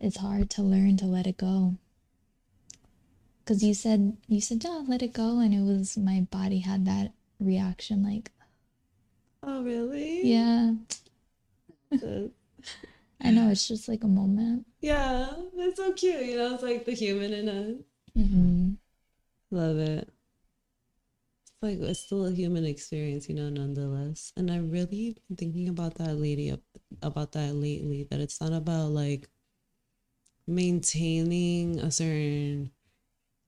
It's hard to learn to let it go. Cause you said you said, "Yeah, let it go," and it was my body had that reaction, like, "Oh, really?" Yeah. I know it's just like a moment. Yeah, it's so cute. You know, it's like the human in us. Mm-hmm. Love it. It's like it's still a human experience, you know, nonetheless. And I really been thinking about that lady about that lately. That it's not about like maintaining a certain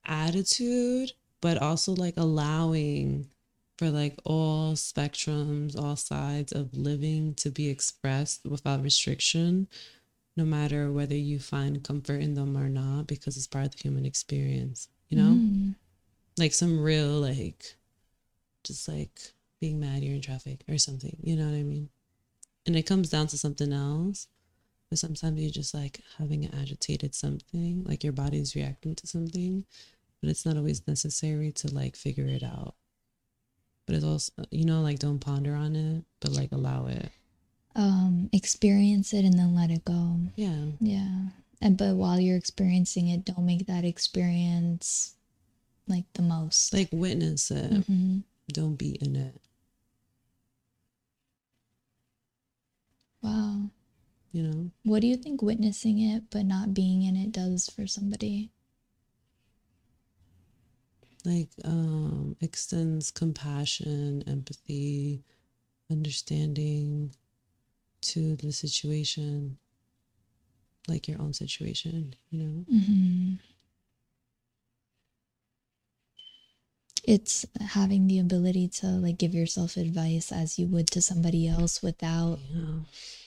attitude, but also like allowing for like all spectrums, all sides of living to be expressed without restriction, no matter whether you find comfort in them or not, because it's part of the human experience, you know? Mm. Like some real, like, just like being mad you're in traffic or something, you know what I mean? And it comes down to something else. But sometimes you're just like having agitated something, like your body's reacting to something, but it's not always necessary to like figure it out. But it's also you know like don't ponder on it but like allow it. Um experience it and then let it go. Yeah. Yeah. And but while you're experiencing it don't make that experience like the most. Like witness it. Mm-hmm. don't be in it. Wow you know what do you think witnessing it but not being in it does for somebody like um, extends compassion, empathy, understanding to the situation, like your own situation, you know? Mm-hmm. It's having the ability to like give yourself advice as you would to somebody else without yeah.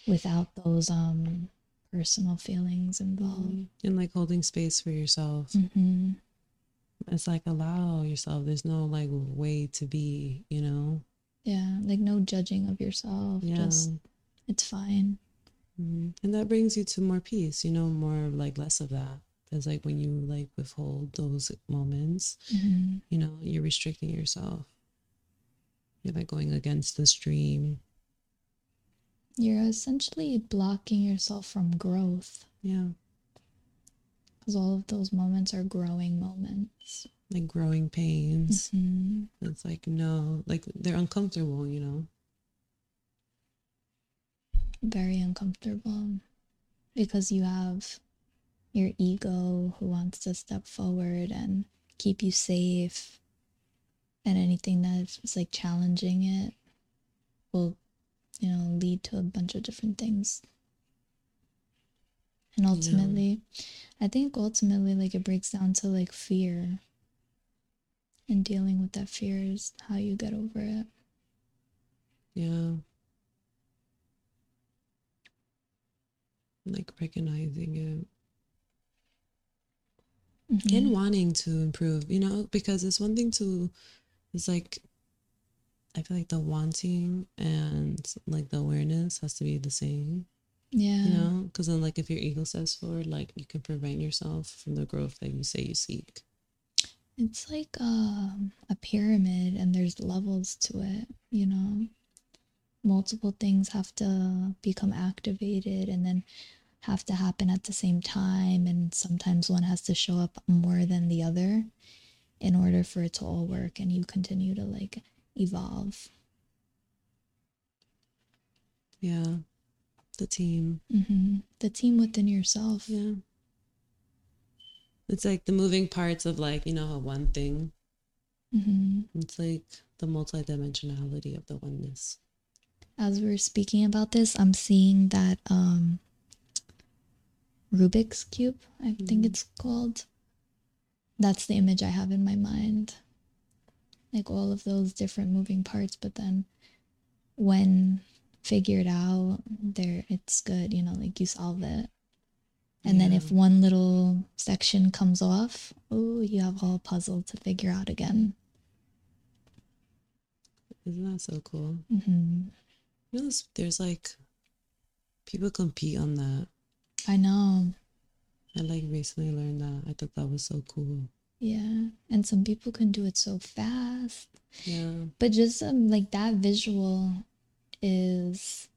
without those um personal feelings involved. Mm-hmm. And like holding space for yourself. Mm-hmm it's like allow yourself. There's no like way to be, you know? Yeah, like no judging of yourself. Yeah. Just it's fine. Mm-hmm. And that brings you to more peace, you know, more like less of that. Because like when you like withhold those moments, mm-hmm. you know, you're restricting yourself. You're like going against the stream. You're essentially blocking yourself from growth. Yeah because all of those moments are growing moments like growing pains mm-hmm. it's like no like they're uncomfortable you know very uncomfortable because you have your ego who wants to step forward and keep you safe and anything that's like challenging it will you know lead to a bunch of different things. And ultimately yeah. i think ultimately like it breaks down to like fear and dealing with that fear is how you get over it. Yeah. Like recognizing it mm-hmm. and wanting to improve you know because it's one thing to it's like i feel like the wanting and like the awareness has to be the same yeah. You know, because then, like, if your ego steps forward, like, you can prevent yourself from the growth that you say you seek. It's like um, a pyramid, and there's levels to it, you know? Multiple things have to become activated and then have to happen at the same time. And sometimes one has to show up more than the other in order for it to all work and you continue to like evolve. Yeah the team mm-hmm. the team within yourself yeah it's like the moving parts of like you know one thing mm-hmm. it's like the multidimensionality of the oneness as we're speaking about this i'm seeing that um rubik's cube i mm-hmm. think it's called that's the image i have in my mind like all of those different moving parts but then when figured out there it's good you know like you solve it And then if one little section comes off, oh, you have a whole puzzle to figure out again. Isn't that so cool? Mm-hmm. You know, there's, there's like people compete on that. I know. I like recently learned that. I thought that was so cool. Yeah. And some people can do it so fast. Yeah. But just um, like that visual is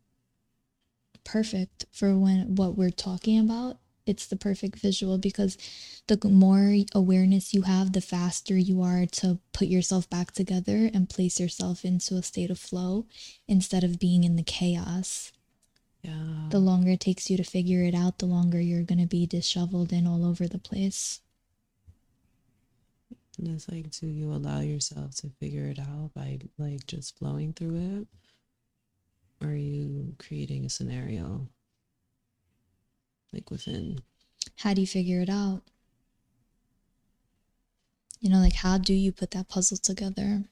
perfect for when what we're talking about. It's the perfect visual because the more awareness you have, the faster you are to put yourself back together and place yourself into a state of flow instead of being in the chaos. Yeah. The longer it takes you to figure it out, the longer you're going to be disheveled and all over the place. And it's like, do you allow yourself to figure it out by like just flowing through it? Or are you creating a scenario like within? How do you figure it out? You know, like how do you put that puzzle together?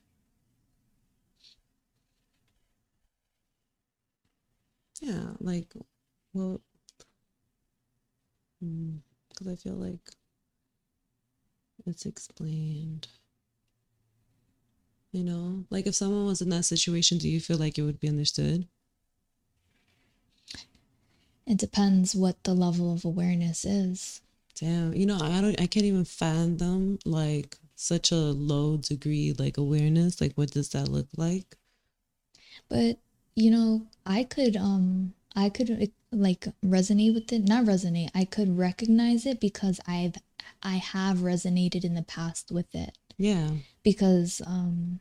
Yeah, like, well, mm, because I feel like it's explained. You know, like if someone was in that situation, do you feel like it would be understood? It depends what the level of awareness is. Damn, you know, I don't, I can't even fathom like such a low degree like awareness. Like, what does that look like? But, you know, I could um I could like resonate with it, not resonate. I could recognize it because I've I have resonated in the past with it Yeah, because um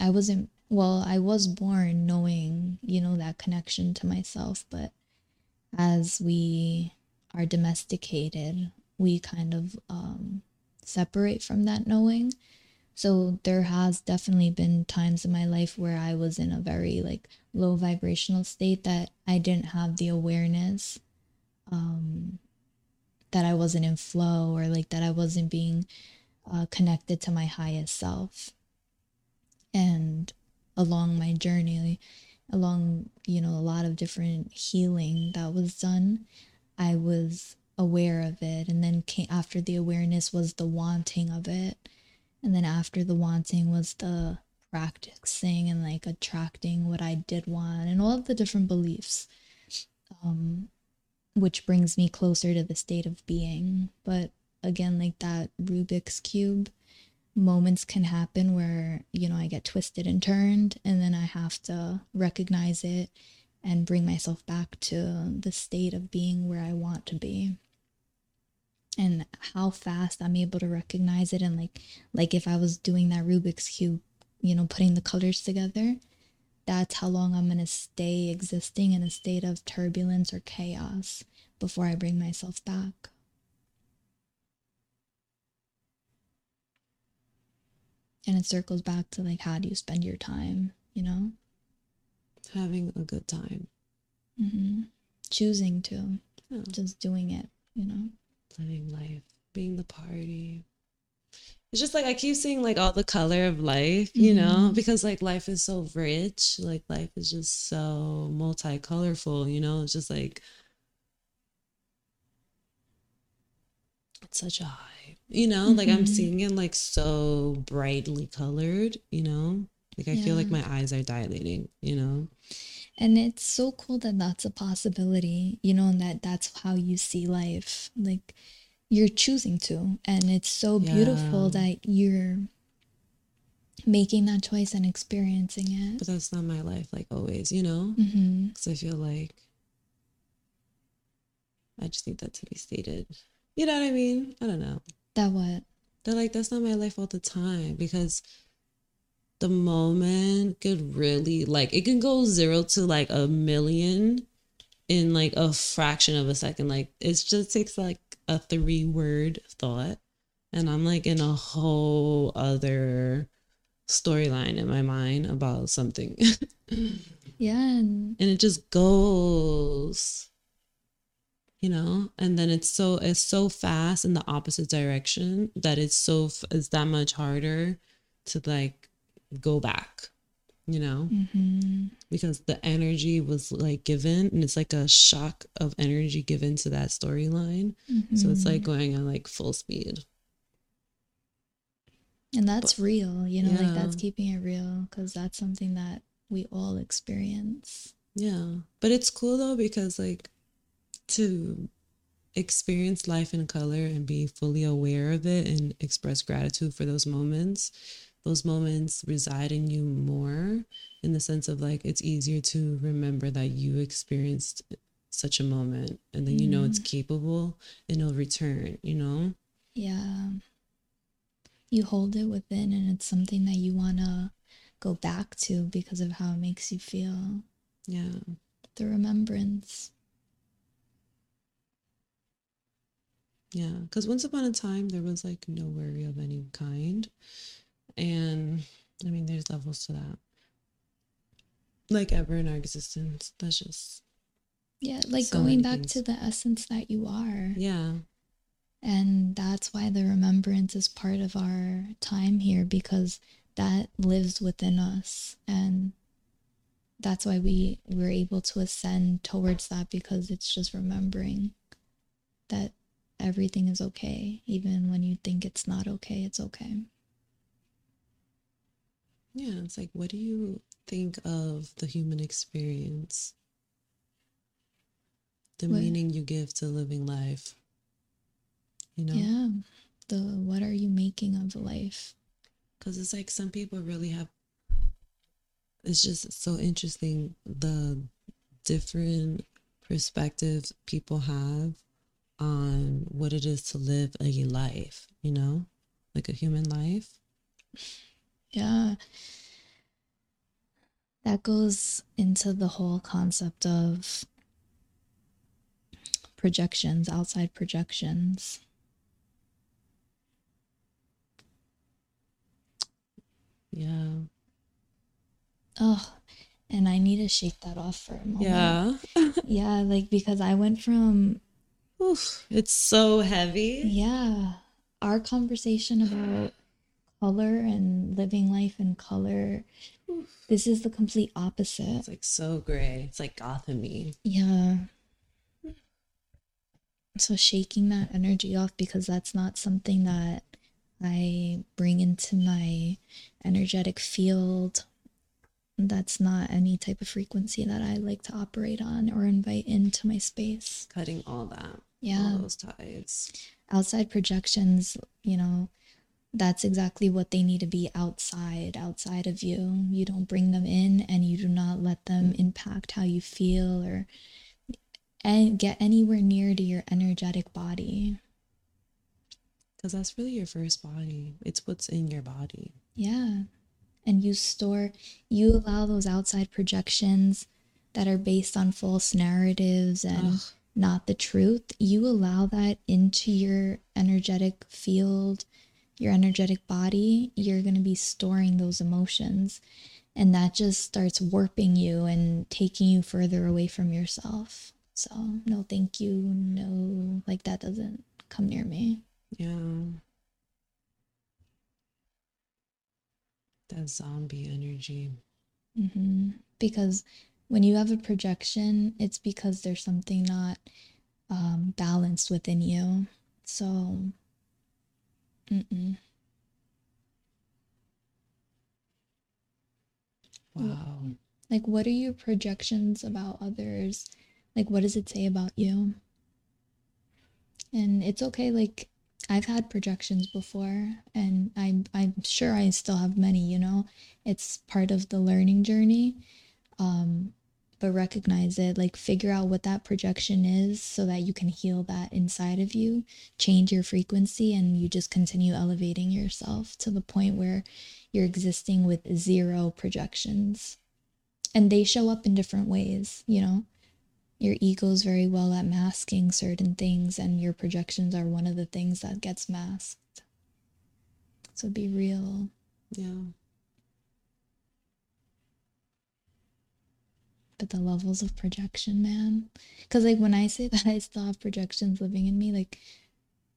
I wasn't well, I was born knowing, you know, that connection to myself, but as we are domesticated, we kind of um, separate from that knowing. So there has definitely been times in my life where I was in a very like low vibrational state that I didn't have the awareness um, that I wasn't in flow or like that I wasn't being uh, connected to my highest self. And along my journey, along you know a lot of different healing that was done i was aware of it and then came, after the awareness was the wanting of it and then after the wanting was the practicing and like attracting what i did want and all of the different beliefs um which brings me closer to the state of being. But again like that rubik's cube moments can happen where you know I get twisted and turned and then I have to recognize it and bring myself back to the state of being where I want to be and how fast I'm able to recognize it and like like if I was doing that Rubik's cube you know putting the colors together that's how long I'm going to stay existing in a state of turbulence or chaos before I bring myself back. And it circles back to like how do you spend your time you know? Having a good time, hmm choosing to. Just doing it you know living life, being the party. It's just like I keep seeing like all the color of life, you know, Mhm. because like life is so rich. Like life is just so multicolorful, you know. It's just like it's such a high, you know. Like I'm Mhm. seeing it like so brightly colored, you know. Like I feel like my eyes are dilating, you know. And it's so cool that that's a possibility you know and that that's how you see life like you're choosing to and it's so beautiful Yeah. that you're making that choice and experiencing it But that's not my life, like always, you know. Mm-hmm. Because I feel like I just need that to be stated. You know what I mean? I don't know. that what They're like, that's not my life all the time because the moment could really, like, it can go zero to like a million in like a fraction of a second. Like, it just takes like a three word thought. And I'm like in a whole other storyline in my mind about something. yeah and and it just goes you know and then it's so it's so fast in the opposite direction that it's so it's that much harder to like go back you know, Mm-hmm. because the energy was like given and it's like a shock of energy given to that storyline. So it's like Mm-hmm. going on like full speed. And that's real, you know, like that's keeping it real because that's something that we all experience. Yeah. But it's cool though because like to experience life in color and be fully aware of it and express gratitude for those moments, those moments reside in you more in the sense of like it's easier to remember that you experienced such a moment and then you know it's mm-hmm. capable and it'll return, you know? Yeah. You hold it within and it's something that you want to go back to because of how it makes you feel. Yeah. The remembrance. Yeah, because once upon a time there was like no worry of any kind. And I mean, there's levels to that. Like ever in our existence. That's just, Yeah, like So going back things. to the essence that you are. yeah, And that's why the remembrance is part of our time here because that lives within us. And that's why we we're able to ascend towards that because it's just remembering that everything is okay. Even when you think it's not okay, it's okay. Yeah. It's like, what do you think of the human experience? The What- meaning you give to living life. You know? Yeah. The what are you making of life? Because it's like some people really have, it's just so interesting the different perspectives people have on what it is to live a life, you know, like a human life. Yeah. That goes into the whole concept of projections, outside projections. Yeah. Oh, and I need to shake that off for a moment. Yeah. Yeah, like because I went from, Oof, it's so heavy. yeah, our conversation about color and living life in color. This is the complete opposite. It's like so gray. It's like Gotham-y. Yeah. So shaking that energy off because that's not something that I bring into my energetic field. That's not any type of frequency that I like to operate on or invite into my space. Cutting all that. Yeah. All those ties. Outside projections, you know, that's exactly what they need to be outside, outside of you. You don't bring them in and you do not let them mm. impact how you feel or and get anywhere near to your energetic body. Because that's really your first body. It's what's in your body. Yeah. And you store, you allow those outside projections that are based on false narratives and Ugh. not the truth. You allow that into your energetic field, your energetic body. You're going to be storing those emotions. And that just starts warping you and taking you further away from yourself. So, no, thank you. No, like that doesn't come near me. Yeah. That zombie energy. hmm Because when you have a projection, it's because there's something not um, balanced within you. So, mm-mm. Wow. like, what are your projections about others? Like, what does it say about you? And it's okay. Like, I've had projections before, and I'm I'm sure I still have many. You know, it's part of the learning journey. Um, but recognize it, like figure out what that projection is so that you can heal that inside of you, change your frequency, and you just continue elevating yourself to the point where you're existing with zero projections. And they show up in different ways, you know. Your ego's very well at masking certain things, and your projections are one of the things that gets masked. So be real. Yeah. But the levels of projection, man. Because, like, when I say that I still have projections living in me, like,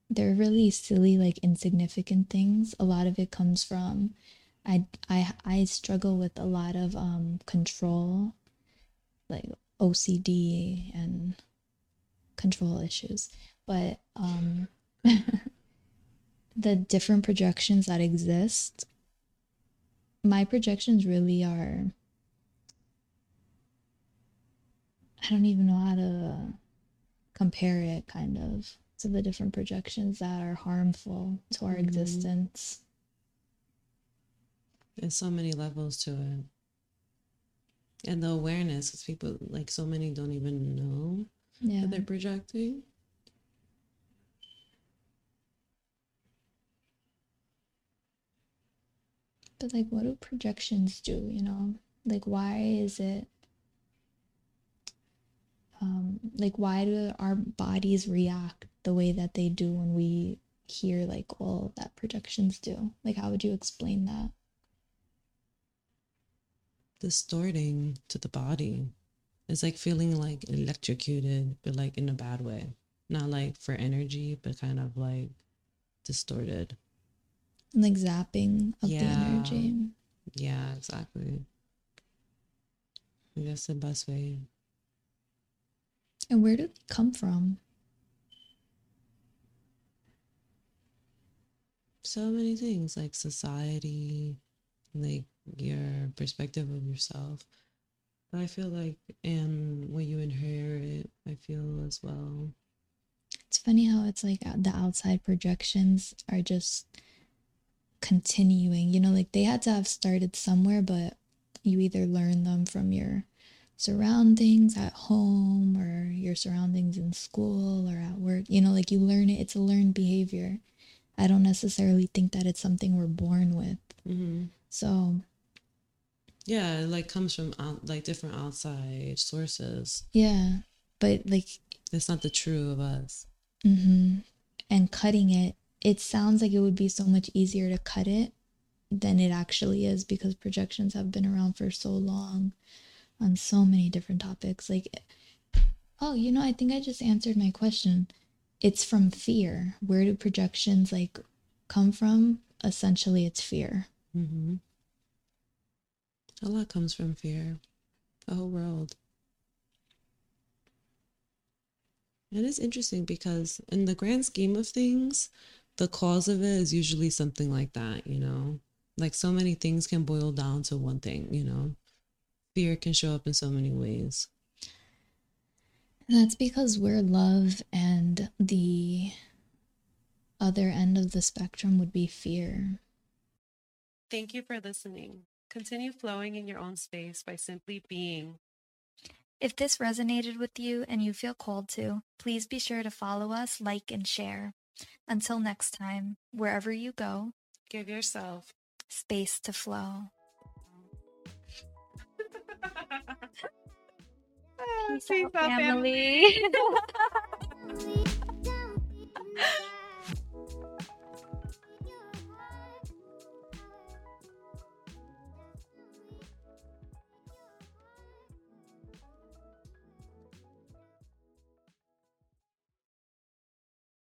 they're really silly, like, insignificant things. A lot of it comes from I I I struggle with a lot of um control, like OCD and control issues. But um the different projections that exist, my projections really are I don't even know how to compare it kind of to the different projections that are harmful to our Mhm. existence. There's so many levels to it. And the awareness, because people, like so many, don't even know Yeah. that they're projecting. But like what do projections do, you know? Like why is it um like why do our bodies react the way that they do when we hear like all that projections do? Like how would you explain that? distorting to the body. It's like feeling like electrocuted, but like in a bad way. Not like for energy, but kind of like distorted. Like zapping of the energy. Yeah, exactly. That's the best way. And where do they come from? So many things like society, like your perspective of yourself. But I feel like, and what you inherit, I feel as well. It's funny how it's like uh, the outside projections are just continuing. You know, like they had to have started somewhere, but you either learn them from your surroundings at home or your surroundings in school or at work. You know, like you learn it, it's a learned behavior. I don't necessarily think that it's something we're born with. hmm So, Yeah, it like comes from out, like different outside sources. yeah. But like, It's not the true of us. hmm and cutting it, it sounds like it would be so much easier to cut it than it actually is because projections have been around for so long on so many different topics. Like, oh, you know, I think I just answered my question. It's from fear. Where do projections like come from? Essentially, it's fear. hmm A lot comes from fear. The whole world. And It is interesting because, in the grand scheme of things, the cause of it is usually something like that, you know? Like so many things can boil down to one thing, you know? Fear can show up in so many ways. And that's because we're love, and the other end of the spectrum would be fear. Thank you for listening. Continue flowing in your own space by simply being. If this resonated with you and you feel called to, please be sure to follow us, like, and share. Until next time, wherever you go, Give yourself. space to flow. Peace, Peace out, family. family.